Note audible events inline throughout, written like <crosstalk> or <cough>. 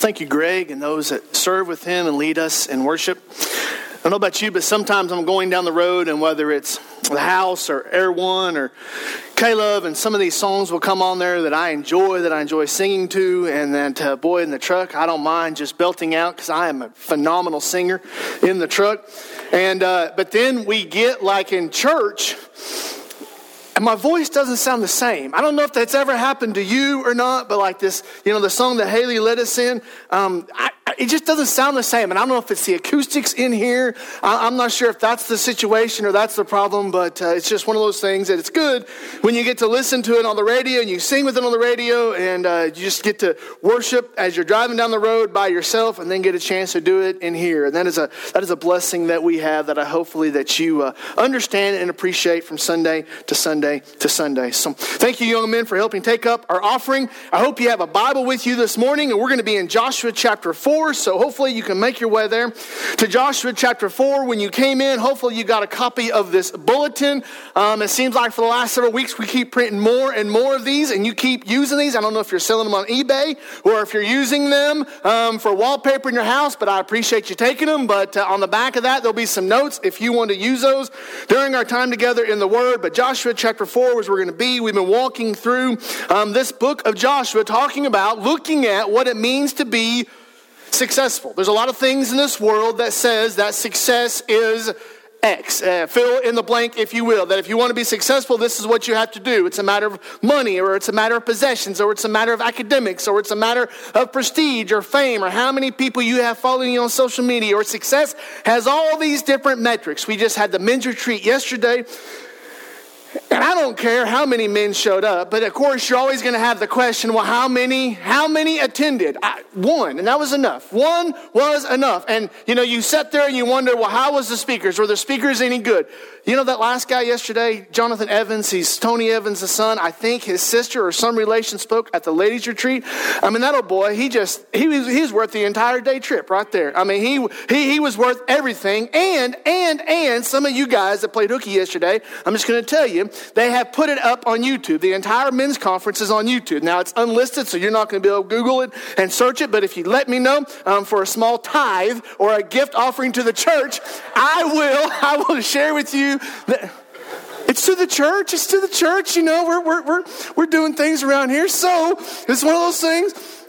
Thank you, Greg, and those that serve with him and lead us in worship. I don't know about you, but sometimes I'm going down the road, and whether it's the house or Air One or K-LOVE, and some of these songs will come on there that I enjoy, that I enjoy singing to, and that uh, boy in the truck, I don't mind just belting out because I am a phenomenal singer in the truck. And uh, but then we get like in church and my voice doesn't sound the same. I don't know if that's ever happened to you or not, but like this, you know, the song that Haley led us in, um, I, it just doesn't sound the same. And I don't know if it's the acoustics in here. I, am not sure if that's the situation or that's the problem, but uh, it's just one of those things that it's good when you get to listen to it on the radio and you sing with it on the radio and uh, you just get to worship as you're driving down the road by yourself and then get a chance to do it in here. And that is a, that is a blessing that we have that I hopefully that you uh, understand and appreciate from Sunday to Sunday to Sunday. So thank you, young men, for helping take up our offering. I hope you have a Bible with you this morning, and we're going to be in Joshua chapter 4 so hopefully you can make your way there to Joshua chapter 4. When you came in, hopefully you got a copy of this bulletin. Um, it seems like for the last several weeks we keep printing more and more of these, and you keep using these. I don't know if you're selling them on eBay or if you're using them um, for wallpaper in your house, but I appreciate you taking them. But uh, on the back of that, there'll be some notes if you want to use those during our time together in the Word. But Joshua chapter 4 is where we're going to be. We've been walking through um, this book of Joshua, talking about, looking at what it means to be successful. There's a lot of things in this world that says that success is X. Uh, fill in the blank, if you will. That if you want to be successful, this is what you have to do. It's a matter of money, or it's a matter of possessions, or it's a matter of academics, or it's a matter of prestige or fame, or how many people you have following you on social media, or success has all these different metrics. We just had the men's retreat yesterday. And I don't care how many men showed up, but of course you're always going to have the question, well, how many, how many attended? I, one, and that was enough. One was enough. And you know, you sit there and you wonder, well, how was the speakers? Were the speakers any good? You know that last guy yesterday, Jonathan Evans, he's Tony Evans' son. I think his sister or some relation spoke at the ladies' retreat. I mean, that old boy, he just, he was, he's worth the entire day trip right there. I mean, he, he, he was worth everything. And, and, and some of you guys that played hooky yesterday, I'm just going to tell you, they have put it up on YouTube. The entire men's conference is on YouTube. Now, it's unlisted, so you're not going to be able to Google it and search it. But if you let me know um, for a small tithe or a gift offering to the church, I will, <laughs> I will share with you That, it's to the church. It's to the church. You know, we're, we're, we're, we're doing things around here. So it's one of those things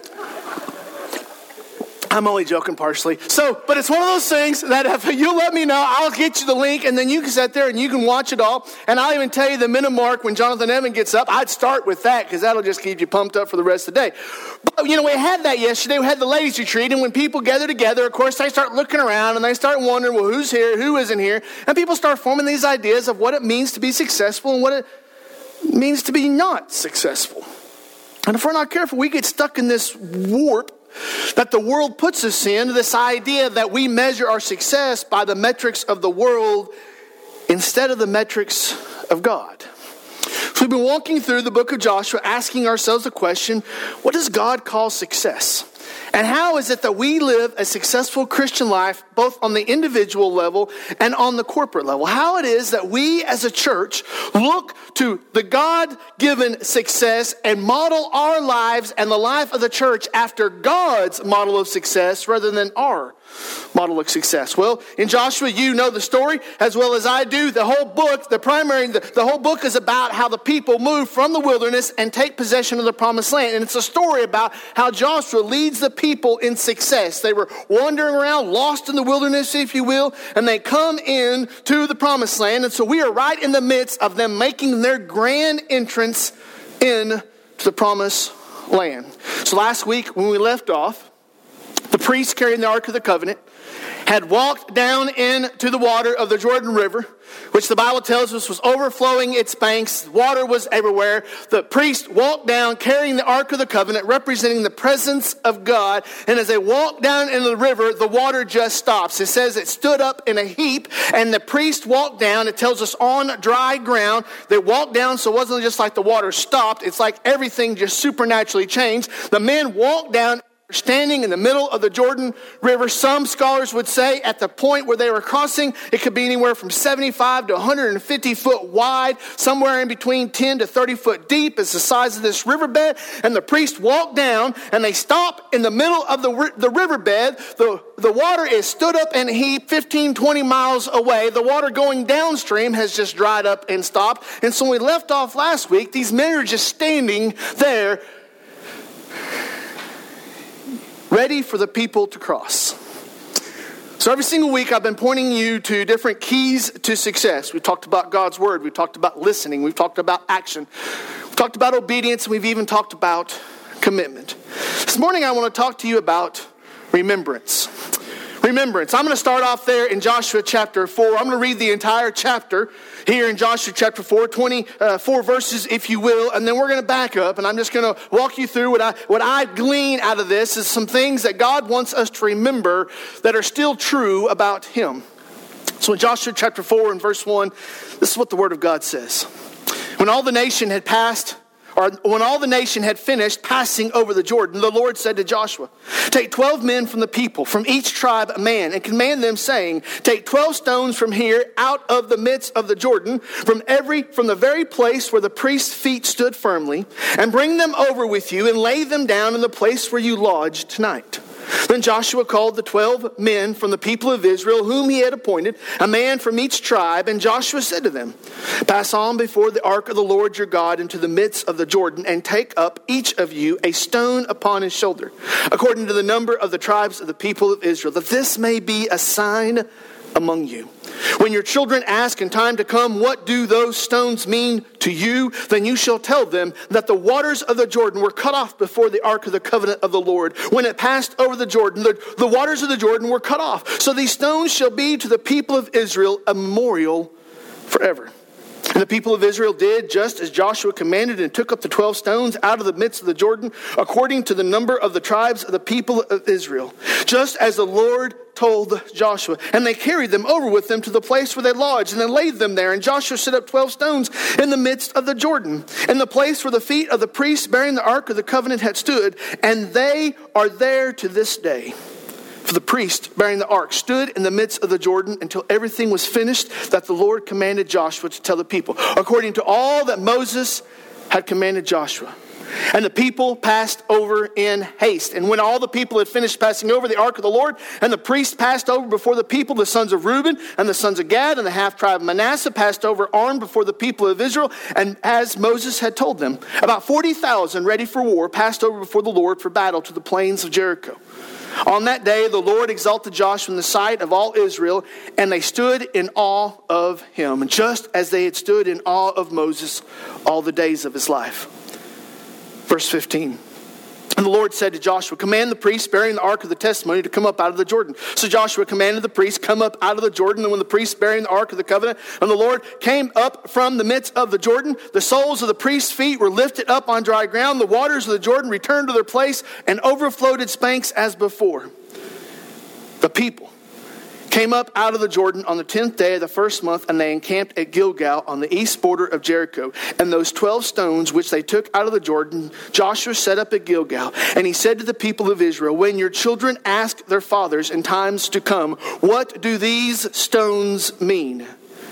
I'm only joking partially. So, but it's one of those things that if you let me know, I'll get you the link and then you can sit there and you can watch it all. And I'll even tell you the minute mark when Jonathan Evan gets up. I'd start with that because that'll just keep you pumped up for the rest of the day. But, you know, we had that yesterday. We had the ladies retreat. And when people gather together, of course, they start looking around and they start wondering, well, who's here? Who isn't here? And people start forming these ideas of what it means to be successful and what it means to be not successful. And if we're not careful, we get stuck in this warp that the world puts us in, this idea that we measure our success by the metrics of the world instead of the metrics of God. So we've been walking through the book of Joshua asking ourselves the question what does God call success? And how is it that we live a successful Christian life, both on the individual level and on the corporate level? How it is that we as a church look to the God given success and model our lives and the life of the church after God's model of success rather than our model of success? Well, in Joshua, you know the story as well as I do. The whole book, the primary, the, the whole book is about how the people move from the wilderness and take possession of the promised land. And it's a story about how Joshua leads the people in success. They were wandering around, lost in the wilderness, if you will, and they come in to the promised land. And so we are right in the midst of them making their grand entrance in to the promised land. So last week, when we left off, the priest carrying the Ark of the Covenant, had walked down into the water of the Jordan River, which the Bible tells us was overflowing its banks. Water was everywhere. The priest walked down carrying the Ark of the Covenant, representing the presence of God. And as they walked down into the river, the water just stops. It says it stood up in a heap, and the priest walked down. It tells us on dry ground. They walked down, so it wasn't just like the water stopped. It's like everything just supernaturally changed. The men walked down standing in the middle of the Jordan River. Some scholars would say at the point where they were crossing, it could be anywhere from 75 to 150 foot wide, somewhere in between 10 to 30 foot deep is the size of this riverbed. And the priest walked down and they stop in the middle of the, the riverbed. The, the water is stood up and heaped 15, 20 miles away. The water going downstream has just dried up and stopped. And so we left off last week, these men are just standing there ready for the people to cross. So, every single week, I've been pointing you to different keys to success. We've talked about God's word, we've talked about listening, we've talked about action, we've talked about obedience, and we've even talked about commitment. This morning, I want to talk to you about remembrance remembrance. I'm going to start off there in Joshua chapter 4. I'm going to read the entire chapter here in Joshua chapter 4, 24 uh, verses, if you will, and then we're going to back up and I'm just going to walk you through what I, what I glean out of this is some things that God wants us to remember that are still true about Him. So in Joshua chapter 4 and verse 1, this is what the Word of God says. When all the nation had passed or when all the nation had finished passing over the Jordan, the Lord said to Joshua, Take 12 men from the people, from each tribe a man, and command them, saying, Take 12 stones from here out of the midst of the Jordan, from every from the very place where the priest's feet stood firmly, and bring them over with you, and lay them down in the place where you lodge tonight. Then Joshua called the twelve men from the people of Israel, whom he had appointed, a man from each tribe, and Joshua said to them, Pass on before the ark of the Lord your God into the midst of the Jordan, and take up each of you a stone upon his shoulder, according to the number of the tribes of the people of Israel, that this may be a sign among you. When your children ask in time to come, What do those stones mean to you? Then you shall tell them that the waters of the Jordan were cut off before the ark of the covenant of the Lord. When it passed over the Jordan, the, the waters of the Jordan were cut off. So these stones shall be to the people of Israel a memorial forever. And the people of Israel did just as Joshua commanded and took up the 12 stones out of the midst of the Jordan, according to the number of the tribes of the people of Israel, just as the Lord told Joshua. And they carried them over with them to the place where they lodged, and they laid them there. And Joshua set up 12 stones in the midst of the Jordan, in the place where the feet of the priests bearing the ark of the covenant had stood, and they are there to this day. For the priest bearing the ark stood in the midst of the Jordan until everything was finished that the Lord commanded Joshua to tell the people, according to all that Moses had commanded Joshua. And the people passed over in haste. And when all the people had finished passing over the ark of the Lord, and the priests passed over before the people, the sons of Reuben and the sons of Gad and the half tribe of Manasseh passed over armed before the people of Israel, and as Moses had told them, about 40,000 ready for war passed over before the Lord for battle to the plains of Jericho. On that day, the Lord exalted Joshua in the sight of all Israel, and they stood in awe of him, just as they had stood in awe of Moses all the days of his life. Verse 15. And the Lord said to Joshua, Command the priests bearing the ark of the testimony to come up out of the Jordan. So Joshua commanded the priests, Come up out of the Jordan. And when the priests bearing the ark of the covenant and the Lord came up from the midst of the Jordan, the soles of the priests' feet were lifted up on dry ground. The waters of the Jordan returned to their place and overflowed its banks as before. The people came up out of the Jordan on the 10th day of the first month, and they encamped at Gilgal on the east border of Jericho. And those 12 stones which they took out of the Jordan, Joshua set up at Gilgal. And he said to the people of Israel, When your children ask their fathers in times to come, What do these stones mean?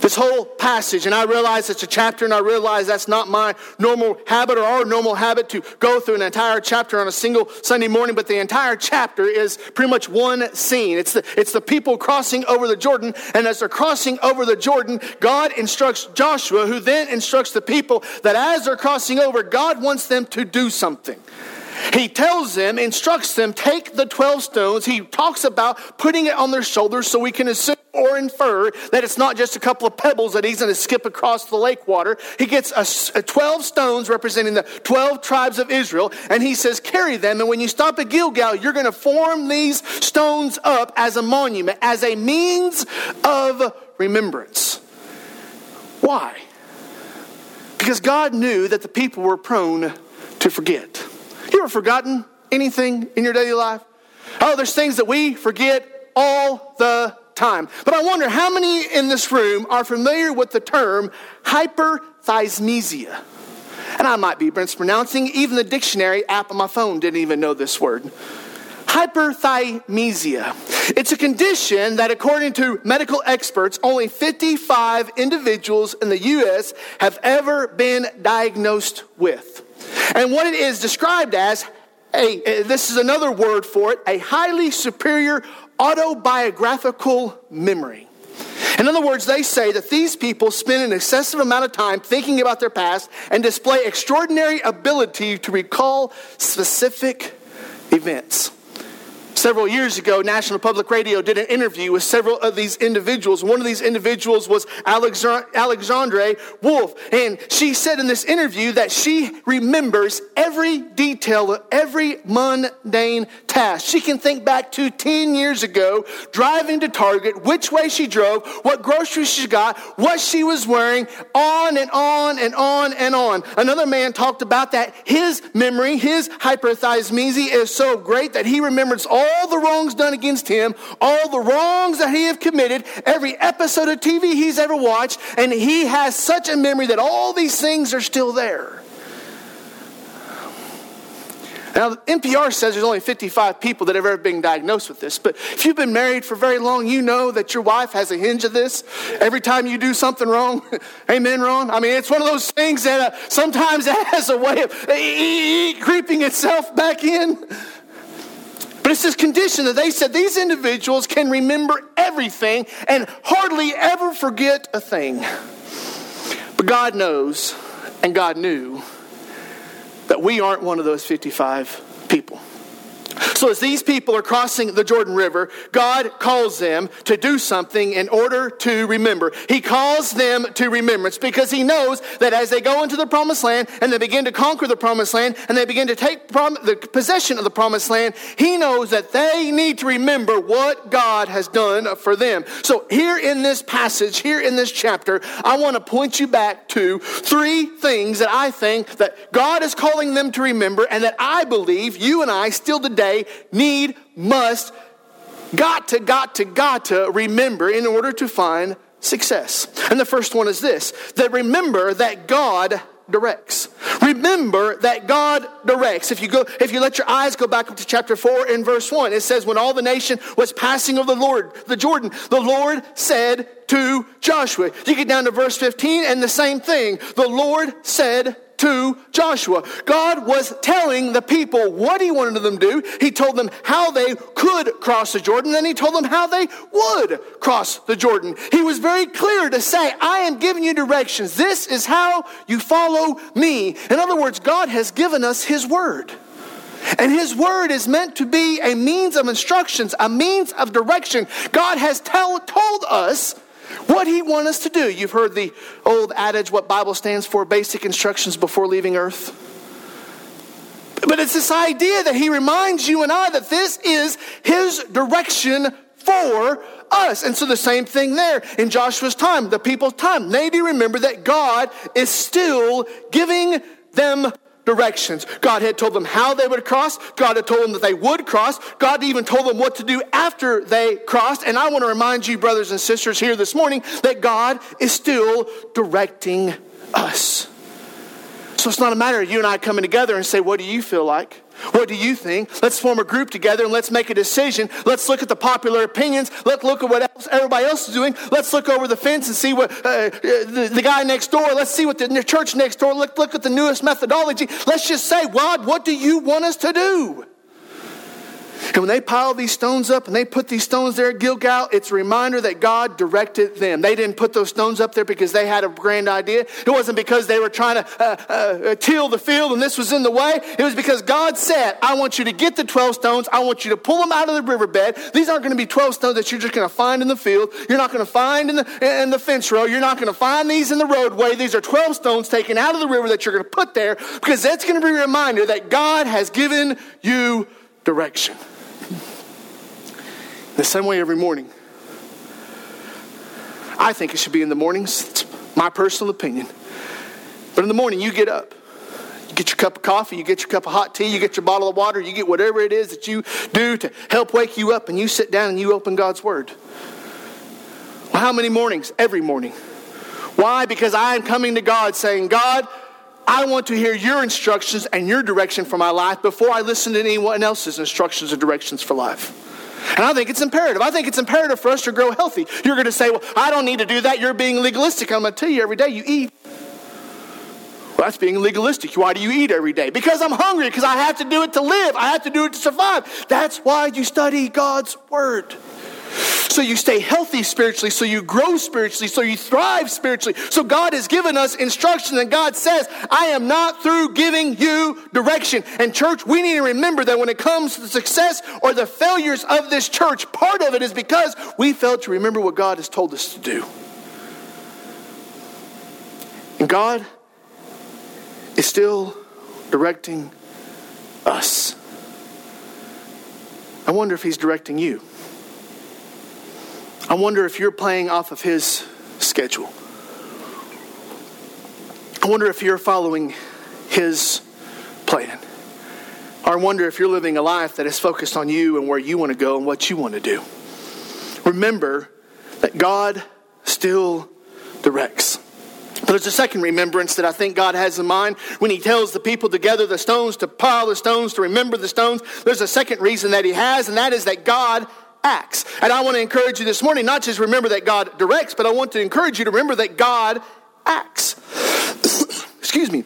This whole passage, and I realize it's a chapter, and I realize that's not my normal habit or our normal habit to go through an entire chapter on a single Sunday morning, but the entire chapter is pretty much one scene. It's the, it's the people crossing over the Jordan, and as they're crossing over the Jordan, God instructs Joshua, who then instructs the people that as they're crossing over, God wants them to do something. He tells them, instructs them, take the 12 stones. He talks about putting it on their shoulders so we can assume or infer that it's not just a couple of pebbles that he's going to skip across the lake water. He gets a, a 12 stones representing the 12 tribes of Israel, and he says, Carry them, and when you stop at Gilgal, you're going to form these stones up as a monument, as a means of remembrance. Why? Because God knew that the people were prone to forget. You ever forgotten anything in your daily life? Oh, there's things that we forget all the time. But I wonder how many in this room are familiar with the term hyperthymesia? And I might be mispronouncing, even the dictionary app on my phone didn't even know this word. Hyperthymesia. It's a condition that, according to medical experts, only 55 individuals in the U.S. have ever been diagnosed with. And what it is described as a, this is another word for it, a highly superior autobiographical memory. In other words, they say that these people spend an excessive amount of time thinking about their past and display extraordinary ability to recall specific events. Several years ago, National Public Radio did an interview with several of these individuals. One of these individuals was Alexandra Wolf. And she said in this interview that she remembers every detail of every mundane task. She can think back to 10 years ago, driving to Target, which way she drove, what groceries she got, what she was wearing, on and on and on and on. Another man talked about that his memory, his hyperthymesia is so great that he remembers all all the wrongs done against him, all the wrongs that he have committed, every episode of TV he's ever watched, and he has such a memory that all these things are still there. Now, NPR says there's only 55 people that have ever been diagnosed with this, but if you've been married for very long, you know that your wife has a hinge of this. Every time you do something wrong, <laughs> amen, Ron? I mean, it's one of those things that uh, sometimes <laughs> has a way of creeping itself back in. But it's this condition that they said these individuals can remember everything and hardly ever forget a thing. But God knows, and God knew, that we aren't one of those 55 people. So, as these people are crossing the Jordan River, God calls them to do something in order to remember. He calls them to remembrance because He knows that as they go into the promised land and they begin to conquer the promised land and they begin to take the possession of the promised land, He knows that they need to remember what God has done for them. So, here in this passage, here in this chapter, I want to point you back to three things that I think that God is calling them to remember and that I believe you and I still today need, must, got to, got to, got to remember in order to find success. And the first one is this that remember that God directs. Remember that God directs. If you go, if you let your eyes go back up to chapter 4 in verse 1, it says, When all the nation was passing over the Lord, the Jordan, the Lord said to Joshua. You get down to verse 15, and the same thing. The Lord said to Joshua. God was telling the people what he wanted them to do. He told them how they could cross the Jordan, then he told them how they would cross the Jordan. He was very clear to say, I am giving you directions. This is how you follow me. In other words, God has given us his word. And His Word is meant to be a means of instructions, a means of direction. God has tell, told us what he wants us to do. You've heard the old adage, what Bible stands for, basic instructions before leaving earth. But it's this idea that he reminds you and I that this is his direction for us. And so the same thing there in Joshua's time, the people's time. They do remember that God is still giving them directions. God had told them how they would cross. God had told them that they would cross. God even told them what to do after they crossed. And I want to remind you, brothers and sisters, here this morning that God is still directing us. So it's not a matter of you and I coming together and say, What do you feel like? What do you think? Let's form a group together and let's make a decision. Let's look at the popular opinions. Let's look at what else everybody else is doing. Let's look over the fence and see what uh, uh, the, the, guy next door. Let's see what the church next door. Look, look at the newest methodology. Let's just say, God, what do you want us to do? And when they pile these stones up and they put these stones there at Gilgal, it's a reminder that God directed them. They didn't put those stones up there because they had a grand idea. It wasn't because they were trying to uh, uh, till the field and this was in the way. It was because God said, I want you to get the 12 stones. I want you to pull them out of the riverbed. These aren't going to be 12 stones that you're just going to find in the field. You're not going to find in the, in the fence row. You're not going to find these in the roadway. These are 12 stones taken out of the river that you're going to put there because that's going to be a reminder that God has given you direction. The same way every morning. I think it should be in the mornings. It's my personal opinion. But in the morning, you get up. You get your cup of coffee, you get your cup of hot tea, you get your bottle of water, you get whatever it is that you do to help wake you up, and you sit down and you open God's Word. Well, how many mornings? Every morning. Why? Because I am coming to God saying, God, I want to hear your instructions and your direction for my life before I listen to anyone else's instructions or directions for life. And I think it's imperative. I think it's imperative for us to grow healthy. You're going to say, Well, I don't need to do that. You're being legalistic. I'm going to tell you every day you eat. Well, that's being legalistic. Why do you eat every day? Because I'm hungry, because I have to do it to live, I have to do it to survive. That's why you study God's Word. So you stay healthy spiritually, so you grow spiritually, so you thrive spiritually. So God has given us instruction, and God says, I am not through giving you direction. And church, we need to remember that when it comes to the success or the failures of this church, part of it is because we failed to remember what God has told us to do. And God is still directing us. I wonder if He's directing you. I wonder if you're playing off of his schedule. I wonder if you're following his plan. Or I wonder if you're living a life that is focused on you and where you want to go and what you want to do. Remember that God still directs. But there's a second remembrance that I think God has in mind when He tells the people to gather the stones, to pile the stones, to remember the stones. There's a second reason that He has, and that is that God acts. And I want to encourage you this morning, not just remember that God directs, but I want to encourage you to remember that God acts. <coughs> Excuse me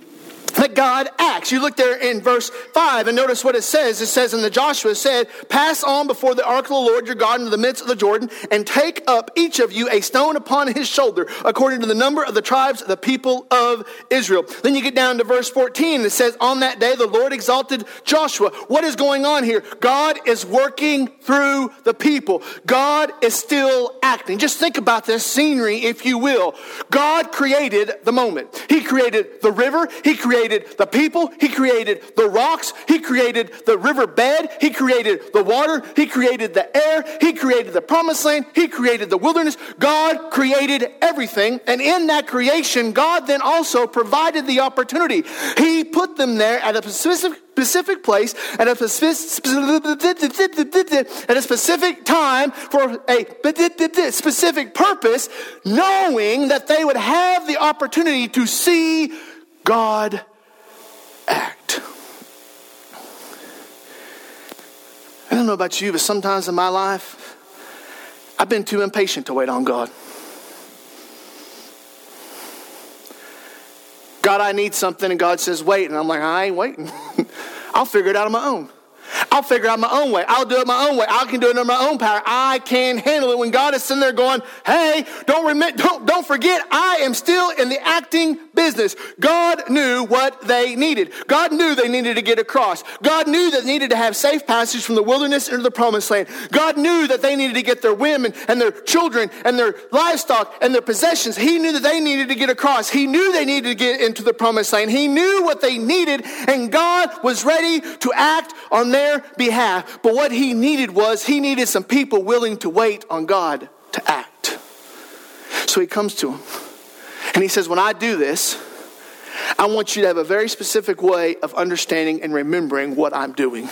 that God acts. You look there in verse 5 and notice what it says. It says, And the Joshua said, Pass on before the ark of the Lord your God into the midst of the Jordan, and take up each of you a stone upon his shoulder, according to the number of the tribes of the people of Israel. Then you get down to verse 14, it says, On that day the Lord exalted Joshua. What is going on here? God is working through the people. God is still acting. Just think about this scenery, if you will. God created the moment. He created the river. He created created the people, He created the rocks, He created the riverbed, He created the water, He created the air, He created the promised land, He created the wilderness. God created everything. And in that creation, God then also provided the opportunity. He put them there at a specific specific place at a specific, at a specific time for a specific purpose, knowing that they would have the opportunity to see God act. I don't know about you, but sometimes in my life, I've been too impatient to wait on God. God, I need something, and God says, wait. And I'm like, I ain't waiting. <laughs> I'll figure it out on my own. I'll figure out my own way. I'll do it my own way. I can do it in my own power. I can handle it. When God is sitting there going, "Hey, don't remit, don't don't forget, I am still in the acting business." God knew what they needed. God knew they needed to get across. God knew that they needed to have safe passage from the wilderness into the promised land. God knew that they needed to get their women and their children and their livestock and their possessions. He knew that they needed to get across. He knew they needed to get into the promised land. He knew what they needed, and God was ready to act on their behalf. But what he needed was he needed some people willing to wait on God to act. So he comes to him and he says, When I do this, I want you to have a very specific way of understanding and remembering what I'm doing.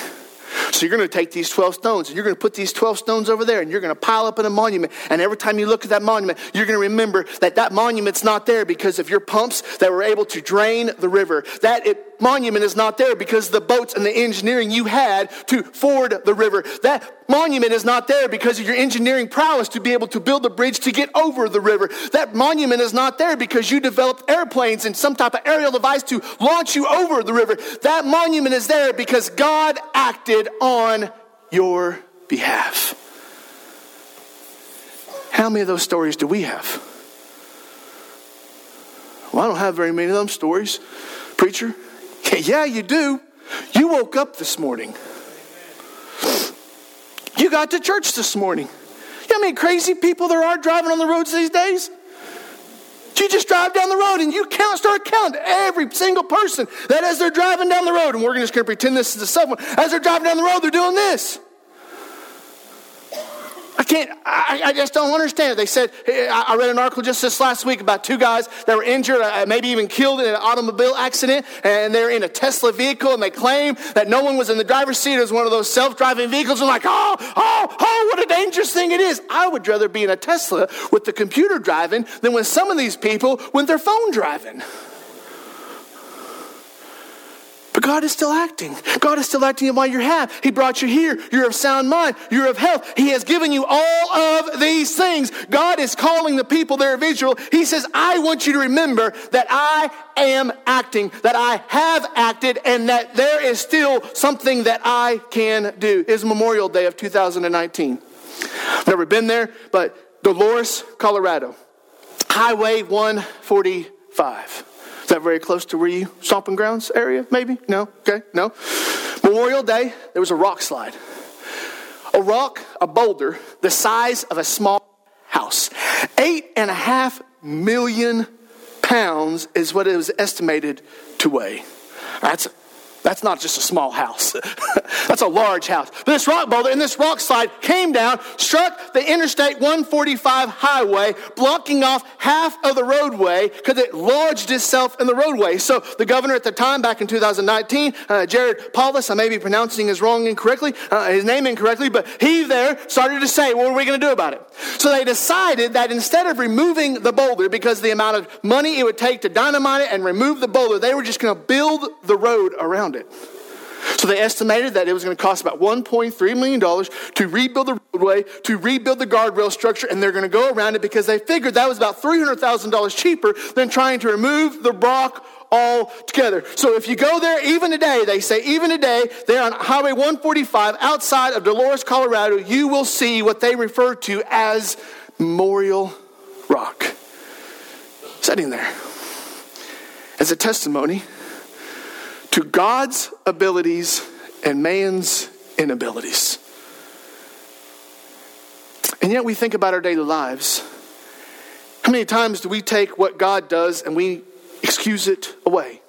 So you're going to take these 12 stones and you're going to put these 12 stones over there and you're going to pile up in a monument. And every time you look at that monument, you're going to remember that that monument's not there because of your pumps that were able to drain the river. That it monument is not there because the boats and the engineering you had to ford the river. That monument is not there because of your engineering prowess to be able to build a bridge to get over the river. That monument is not there because you developed airplanes and some type of aerial device to launch you over the river. That monument is there because God acted on your behalf. How many of those stories do we have? Well, I don't have very many of them stories, preacher. Yeah, you do. You woke up this morning. You got to church this morning. You know how many crazy people there are driving on the roads these days? You just drive down the road and you count, start counting every single person that as they're driving down the road, and we're just going to pretend this is a someone, as they're driving down the road, they're doing this. I can't, I, I, just don't understand. They said, I read an article just this last week about two guys that were injured, uh, maybe even killed in an automobile accident, and they're in a Tesla vehicle, and they claim that no one was in the driver's seat. It was one of those self driving vehicles. I'm like, oh, oh, oh, what a dangerous thing it is. I would rather be in a Tesla with the computer driving than with some of these people with their phone driving. But God is still acting. God is still acting while you're have. He brought you here. You're of sound mind. You're of health. He has given you all of these things. God is calling the people there of Israel. He says, I want you to remember that I am acting, that I have acted, and that there is still something that I can do. Is Memorial Day of 2019. Never been there, but Dolores, Colorado. Highway 145 that very close to where you stomping grounds area? Maybe? No? Okay, no. Memorial Day, there was a rock slide. A rock, a boulder, the size of a small house. Eight and a half million pounds is what it was estimated to weigh. That's that's not just a small house. <laughs> That's a large house. But this rock boulder and this rock slide came down, struck the Interstate 145 highway, blocking off half of the roadway because it lodged itself in the roadway. So the governor at the time, back in 2019, uh, Jared Polis, I may be pronouncing his wrong incorrectly, uh, his name incorrectly, but he there started to say, what are we going to do about it? So they decided that instead of removing the boulder, because the amount of money it would take to dynamite it and remove the boulder, they were just going to build the road around around it. So they estimated that it was going to cost about $1.3 million to rebuild the roadway, to rebuild the guardrail structure, and they're going to go around it because they figured that was about $300,000 cheaper than trying to remove the rock all together. So if you go there, even today, they say, even today, there on Highway 145 outside of Dolores, Colorado, you will see what they refer to as Memorial Rock. Sitting there as a testimony to God's abilities and man's inabilities. And yet we think about our daily lives. How many times do we take what God does and we excuse it away?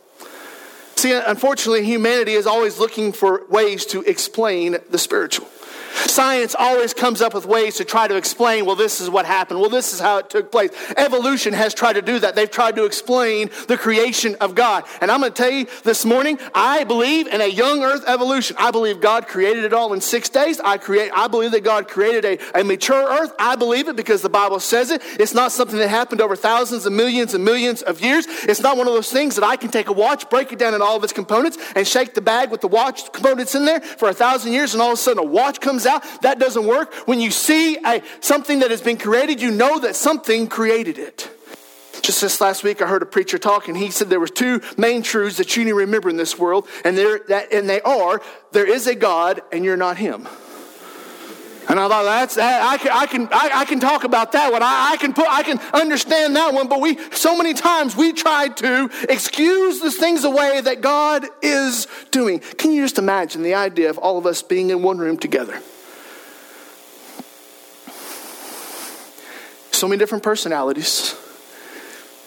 See, unfortunately, humanity is always looking for ways to explain the spiritual. Science always comes up with ways to try to explain, well, this is what happened. Well, this is how it took place. Evolution has tried to do that. They've tried to explain the creation of God. And I'm going to tell you this morning, I believe in a young earth evolution. I believe God created it all in six days. I create, I believe that God created a, a mature earth. I believe it because the Bible says it. It's not something that happened over thousands and millions and millions of years. It's not one of those things that I can take a watch, break it down in all of its components, and shake the bag with the watch components in there for a thousand years, and all of a sudden a watch comes out. That doesn't work. When you see a, something that has been created, you know that something created it. Just this last week, I heard a preacher talking. He said there were two main truths that you need to remember in this world, and, that, and they are there is a God, and you're not Him. And I thought that's that, I can I can I, I, can talk about that one. I, I can put I can understand that one. But we so many times we try to excuse the things away that God is doing. Can you just imagine the idea of all of us being in one room together? So many different personalities,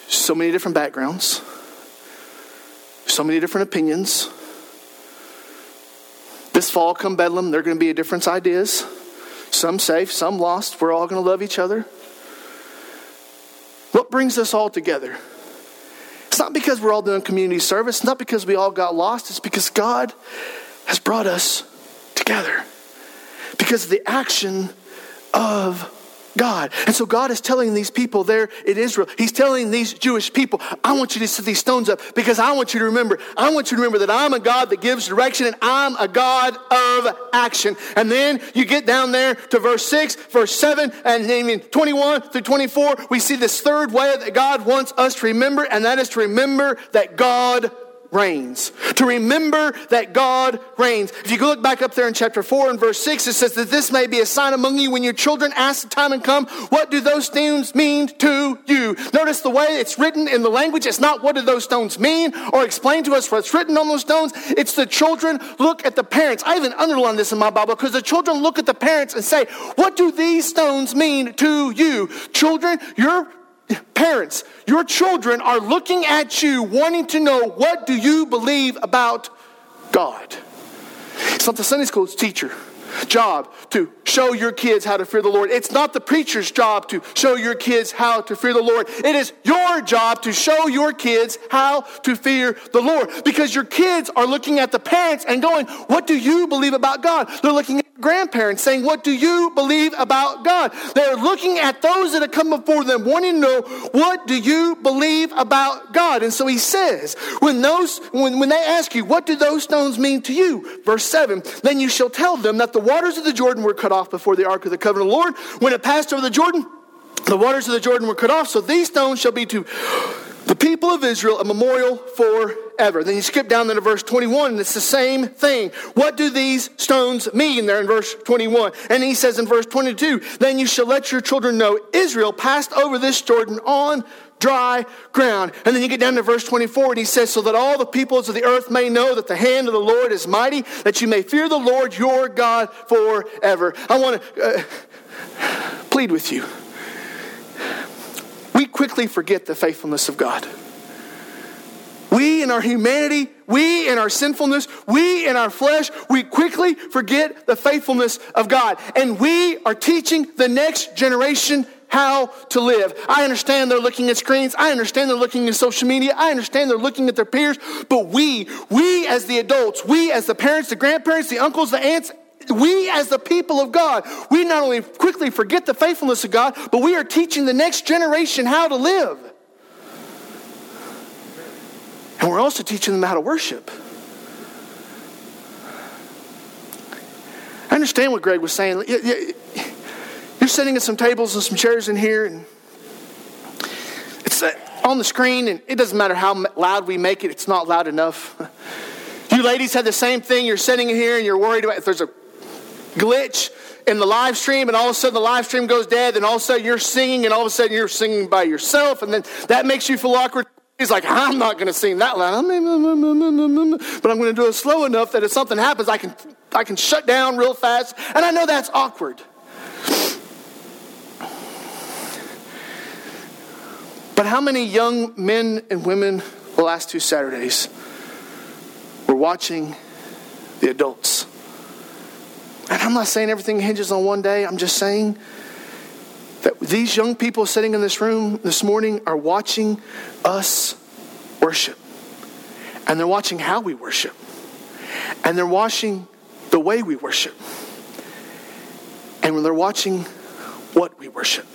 so many different backgrounds, so many different opinions. This fall, come Bedlam, there are going to be a different ideas. Some safe, some lost. We're all going to love each other. What brings us all together? It's not because we're all doing community service, not because we all got lost, it's because God has brought us together. Because the action of God. And so God is telling these people there in Israel, He's telling these Jewish people, I want you to set these stones up because I want you to remember, I want you to remember that I'm a God that gives direction and I'm a God of action. And then you get down there to verse 6, verse 7, and then 21 through 24, we see this third way that God wants us to remember, and that is to remember that God reigns. To remember that God reigns. If you look back up there in chapter 4 and verse 6, it says that this may be a sign among you when your children ask the time and come, what do those stones mean to you? Notice the way it's written in the language. It's not what do those stones mean or explain to us what's written on those stones. It's the children look at the parents. I even underline this in my Bible because the children look at the parents and say, what do these stones mean to you? Children, your parents, your children are looking at you wanting to know what do you believe about God. It's not the Sunday school teacher job to show your kids how to fear the Lord. It's not the preacher's job to show your kids how to fear the Lord. It is your job to show your kids how to fear the Lord because your kids are looking at the parents and going, What do you believe about God? They're looking at grandparents saying, What do you believe about God? They're looking at those that have come before them, wanting to know, What do you believe about God? And so he says, When those when, when they ask you, What do those stones mean to you? Verse 7, then you shall tell them that the waters of the Jordan were cut off before the ark of the covenant of the Lord. When it passed over the Jordan, the waters of the Jordan were cut off. So these stones shall be to the people of Israel a memorial forever. Then you skip down to verse 21, and it's the same thing. What do these stones mean there in verse 21? And he says in verse 22, Then you shall let your children know Israel passed over this Jordan on dry ground. And then you get down to verse 24, and he says, So that all the peoples of the earth may know that the hand of the Lord is mighty, that you may fear the Lord your God forever. I want to uh, plead with you. We quickly forget the faithfulness of God. We in our humanity, we in our sinfulness, we in our flesh, we quickly forget the faithfulness of God. And we are teaching the next generation how to live. I understand they're looking at screens. I understand they're looking at social media. I understand they're looking at their peers. But we, we as the adults, we as the parents, the grandparents, the uncles, the aunts, we as the people of God, we not only quickly forget the faithfulness of God, but we are teaching the next generation how to live. And we're also teaching them how to worship. I understand what Greg was saying. You're sitting at some tables and some chairs in here, and it's uh, on the screen, and it doesn't matter how loud we make it, it's not loud enough. <laughs> You ladies had the same thing. You're sitting here and you're worried about if there's a glitch in the live stream, and all of a sudden the live stream goes dead, and all of a sudden you're singing, and all of a sudden you're singing by yourself, and then that makes you feel awkward. He's like, I'm not going to sing that loud, but I'm going to do it slow enough that if something happens, I can, I can shut down real fast, and I know that's awkward. But how many young men and women the last two Saturdays were watching the adults? And I'm not saying everything hinges on one day. I'm just saying that these young people sitting in this room this morning are watching us worship. And they're watching how we worship. And they're watching the way we worship. And when they're watching what we worship.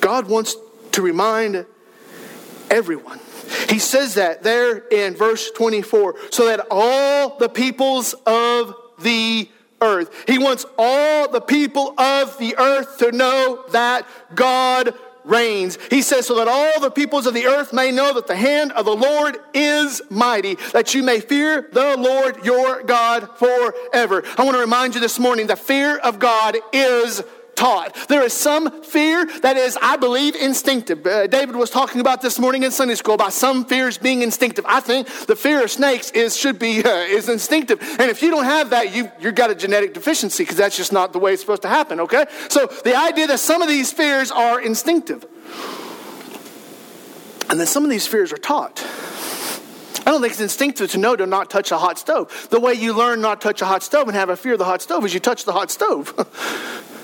God wants to remind everyone. He says that there in verse 24, so that all the peoples of the earth, He wants all the people of the earth to know that God reigns. He says, so that all the peoples of the earth may know that the hand of the Lord is mighty, that you may fear the Lord your God forever. I want to remind you this morning the fear of God is taught. There is some fear that is, I believe, instinctive. Uh, David was talking about this morning in Sunday school about some fears being instinctive. I think the fear of snakes is should be uh, is instinctive, and if you don't have that, you you've got a genetic deficiency because that's just not the way it's supposed to happen. Okay, so the idea that some of these fears are instinctive, and then some of these fears are taught. I don't think it's instinctive to know to not touch a hot stove. The way you learn not to touch a hot stove and have a fear of the hot stove is you touch the hot stove. <laughs>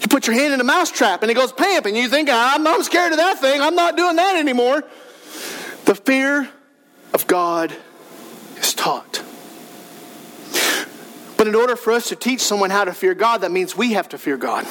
You put your hand in a mousetrap and it goes pamp, and you think, I'm, I'm scared of that thing. I'm not doing that anymore. The fear of God is taught. But in order for us to teach someone how to fear God, that means we have to fear God.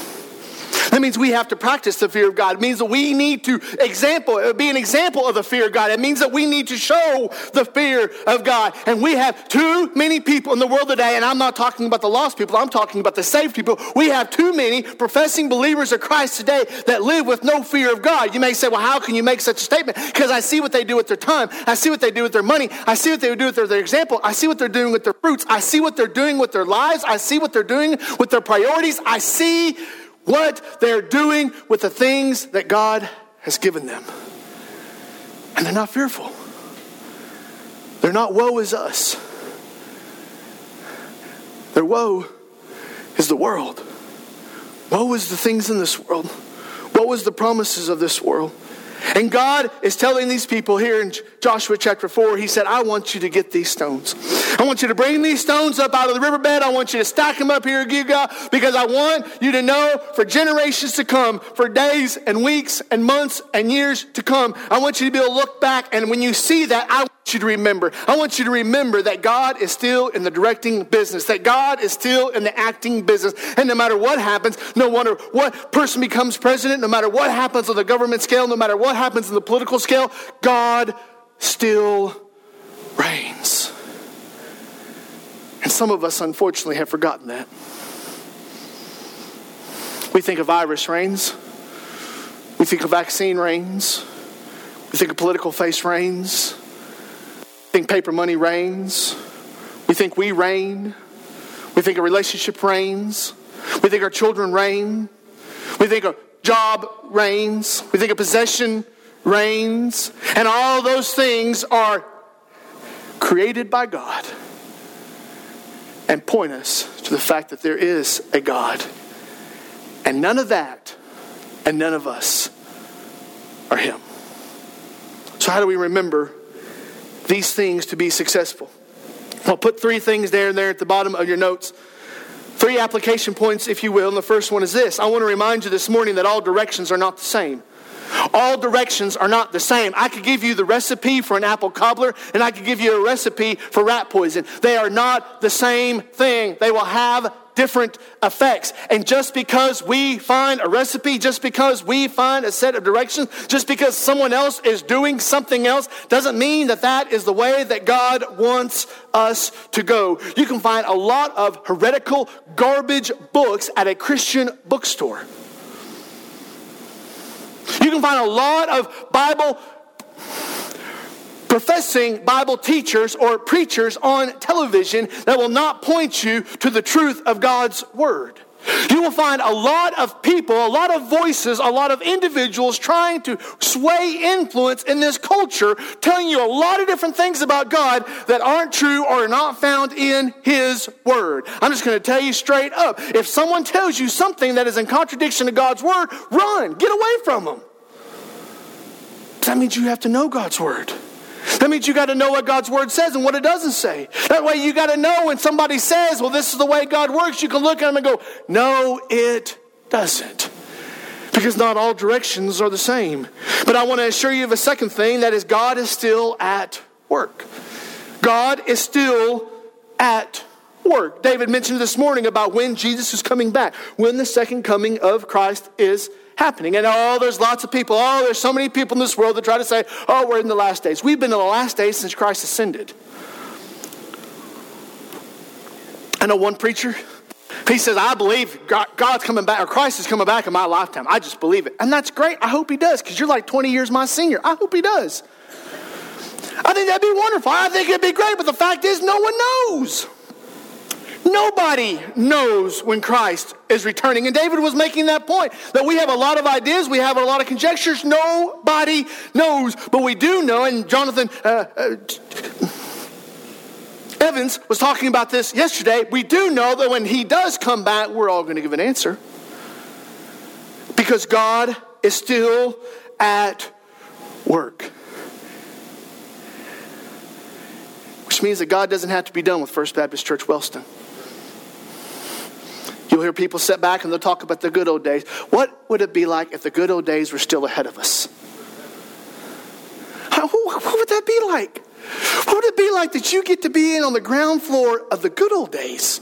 That means we have to practice the fear of God. It means that we need to example, uh, be an example of the fear of God. It means that we need to show the fear of God. And we have too many people in the world today, and I'm not talking about the lost people, I'm talking about the saved people. We have too many professing believers of Christ today that live with no fear of God. You may say, well, how can you make such a statement? Because I see what they do with their time. I see what they do with their money. I see what they do with their, their example. I see what they're doing with their fruits. I see what they're doing with their lives. I see what they're doing with their priorities. I see what they're doing with the things that God has given them. And they're not fearful. They're not woe is us. Their woe is the world. Woe is the things in this world. Woe is the promises of this world. And God is telling these people here in Joshua chapter 4, He said, I want you to get these stones. I want you to bring these stones up out of the riverbed. I want you to stack them up here at Gilgal because I want you to know for generations to come, for days and weeks and months and years to come, I want you to be able to look back. And when you see that, I you to remember. I want you to remember that God is still in the directing business, that God is still in the acting business. And no matter what happens, no matter what person becomes president, no matter what happens on the government scale, no matter what happens in the political scale, God still reigns. And some of us, unfortunately, have forgotten that. We think of virus reigns. We think of vaccine reigns. We think of political face reigns think paper money reigns. We think we reign. We think a relationship reigns. We think our children reign. We think a job reigns. We think a possession reigns. And all those things are created by God and point us to the fact that there is a God. And none of that and none of us are Him. So, how do we remember these things to be successful. I'll put three things there and there at the bottom of your notes. Three application points, if you will. And the first one is this I want to remind you this morning that all directions are not the same. All directions are not the same. I could give you the recipe for an apple cobbler, and I could give you a recipe for rat poison. They are not the same thing. They will have different effects. And just because we find a recipe, just because we find a set of directions, just because someone else is doing something else, doesn't mean that that is the way that God wants us to go. You can find a lot of heretical garbage books at a Christian bookstore. You can find a lot of Bible professing Bible teachers or preachers on television that will not point you to the truth of God's Word. You will find a lot of people, a lot of voices, a lot of individuals trying to sway influence in this culture, telling you a lot of different things about God that aren't true or are not found in His Word. I'm just going to tell you straight up. If someone tells you something that is in contradiction to God's Word, run, get away from them. That means you have to know God's Word. That means you got to know what God's word says and what it doesn't say. That way you got to know when somebody says, well, this is the way God works, you can look at them and go, no, it doesn't. Because not all directions are the same. But I want to assure you of a second thing that is, God is still at work. God is still at work. David mentioned this morning about when Jesus is coming back, when the second coming of Christ is happening. And oh, there's lots of people. Oh, there's so many people in this world that try to say, oh, we're in the last days. We've been in the last days since Christ ascended. I know one preacher. He says, I believe God's coming back, or Christ is coming back in my lifetime. I just believe it. And that's great. I hope he does, because you're like 20 years my senior. I hope he does. I think that'd be wonderful. I think it'd be great, but the fact is, no one knows. Nobody knows when Christ is returning. And David was making that point that we have a lot of ideas, we have a lot of conjectures. Nobody knows. But we do know, and Jonathan uh, uh, Evans was talking about this yesterday. We do know that when he does come back, we're all going to give an answer. Because God is still at work. Which means that God doesn't have to be done with First Baptist Church Wellston. You'll hear people sit back and they'll talk about the good old days. What would it be like if the good old days were still ahead of us? What would that be like? What would it be like that you get to be in on the ground floor of the good old days?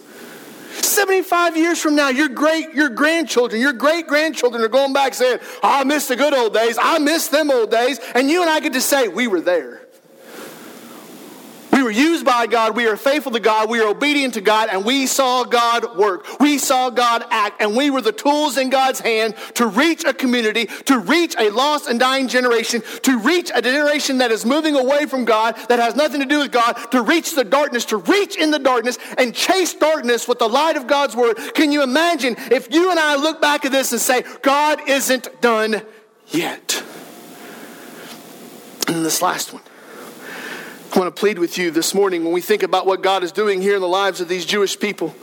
75 years from now, your great, your grandchildren, your great grandchildren are going back saying, I miss the good old days. I miss them old days. And you and I get to say, we were there. Used by God. We are faithful to God. We are obedient to God. And we saw God work. We saw God act. And we were the tools in God's hand to reach a community, to reach a lost and dying generation, to reach a generation that is moving away from God, that has nothing to do with God, to reach the darkness, to reach in the darkness and chase darkness with the light of God's word. Can you imagine if you and I look back at this and say, God isn't done yet? And this last one. I want to plead with you this morning when we think about what God is doing here in the lives of these Jewish people.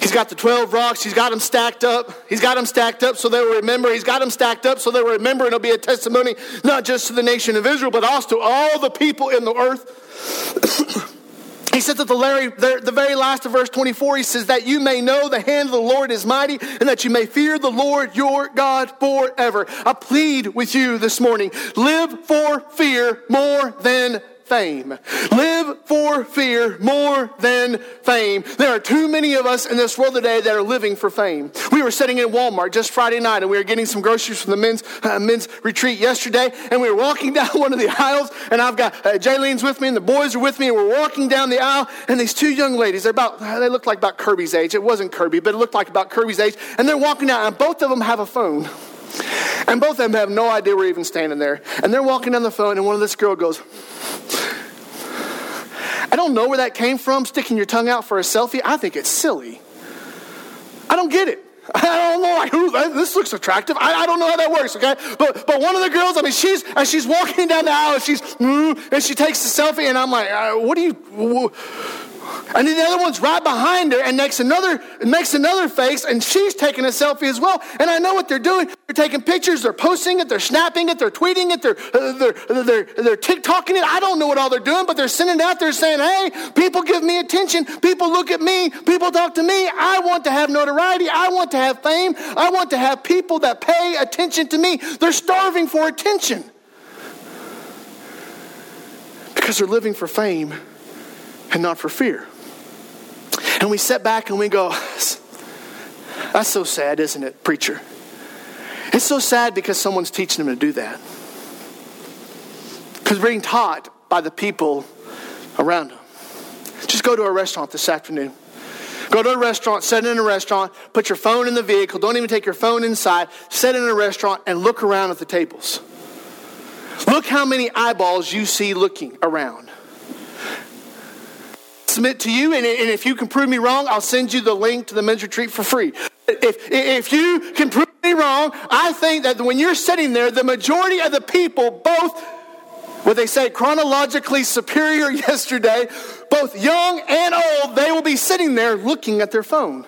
He's got the 12 rocks. He's got them stacked up. He's got them stacked up so they will remember. He's got them stacked up so they will remember. And it'll be a testimony not just to the nation of Israel, but also to all the people in the earth. <coughs> he says at the very, the very last of verse 24, he says, That you may know the hand of the Lord is mighty, and that you may fear the Lord your God forever. I plead with you this morning live for fear more than fame. Live for fear more than fame. There are too many of us in this world today that are living for fame. We were sitting in Walmart just Friday night and we were getting some groceries from the men's, uh, men's retreat yesterday and we were walking <laughs> down one of the aisles and I've got uh, Jaylene's with me and the boys are with me and we're walking down the aisle and these two young ladies, they're about, they look like about Kirby's age. It wasn't Kirby, but it looked like about Kirby's age and they're walking down and both of them have a phone. And both of them have no idea we're even standing there. And they're walking down the phone, and one of this girl goes, I don't know where that came from, sticking your tongue out for a selfie. I think it's silly. I don't get it. <laughs> I don't know, like, who, this looks attractive. I, I, don't know how that works, okay? But but one of the girls, I mean, she's, as she's walking down the aisle, she's, mm, and she takes the selfie, and I'm like, uh, what do you, and then the other one's right behind her and makes another, makes another face, and she's taking a selfie as well. And I know what they're doing. They're taking pictures, they're posting it, they're snapping it, they're tweeting it, they're, uh, they're, they're, they're TikToking it. I don't know what all they're doing, but they're sending it out there saying, hey, people give me attention. People look at me. People talk to me. I want to have notoriety. I want to have fame. I want to have people that pay attention to me. They're starving for attention because they're living for fame and not for fear. And we sit back and we go, that's so sad, isn't it, preacher? It's so sad because someone's teaching them to do that. Because being taught by the people around them. Just go to a restaurant this afternoon. Go to a restaurant, sit in a restaurant, put your phone in the vehicle, don't even take your phone inside, sit in a restaurant and look around at the tables. Look how many eyeballs you see looking around submit to you, and, and if you can prove me wrong, I'll send you the link to the men's retreat for free. If, if you can prove me wrong, I think that when you're sitting there, the majority of the people, both what they say chronologically superior <laughs> yesterday, both young and old, they will be sitting there looking at their phone.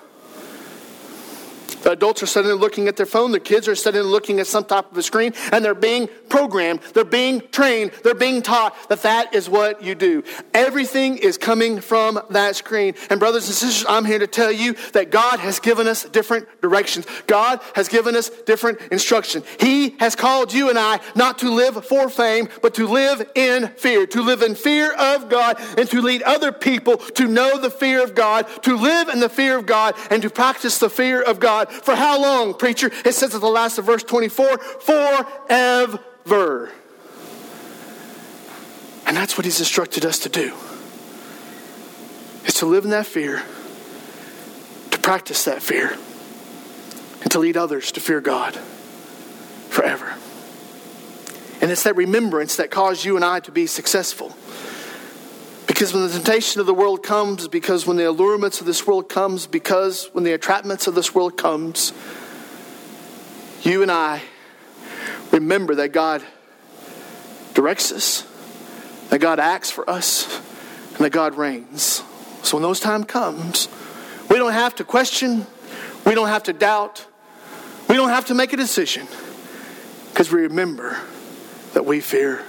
The adults are sitting looking at their phone. The kids are sitting looking at some type of a screen, and they're being programmed, they're being trained, they're being taught that that is what you do. Everything is coming from that screen. And, brothers and sisters, I'm here to tell you that God has given us different directions. God has given us different instruction. He has called you and I not to live for fame, but to live in fear, to live in fear of God, and to lead other people to know the fear of God, to live in the fear of God, and to practice the fear of God for how long, preacher? It says at the last of verse 24, forever. And that's what he's instructed us to do. Is to live in that fear, to practice that fear, and to lead others to fear God forever. And it's that remembrance that caused you and I to be successful. Because when the temptation of the world comes, because when the allurements of this world comes, because when the entrapments of this world comes, you and I remember that God directs us, that God acts for us, and that God reigns. So when those time comes, we don't have to question, we don't have to doubt, we don't have to make a decision, because we remember that we fear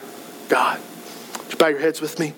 God. Would you bow your heads with me?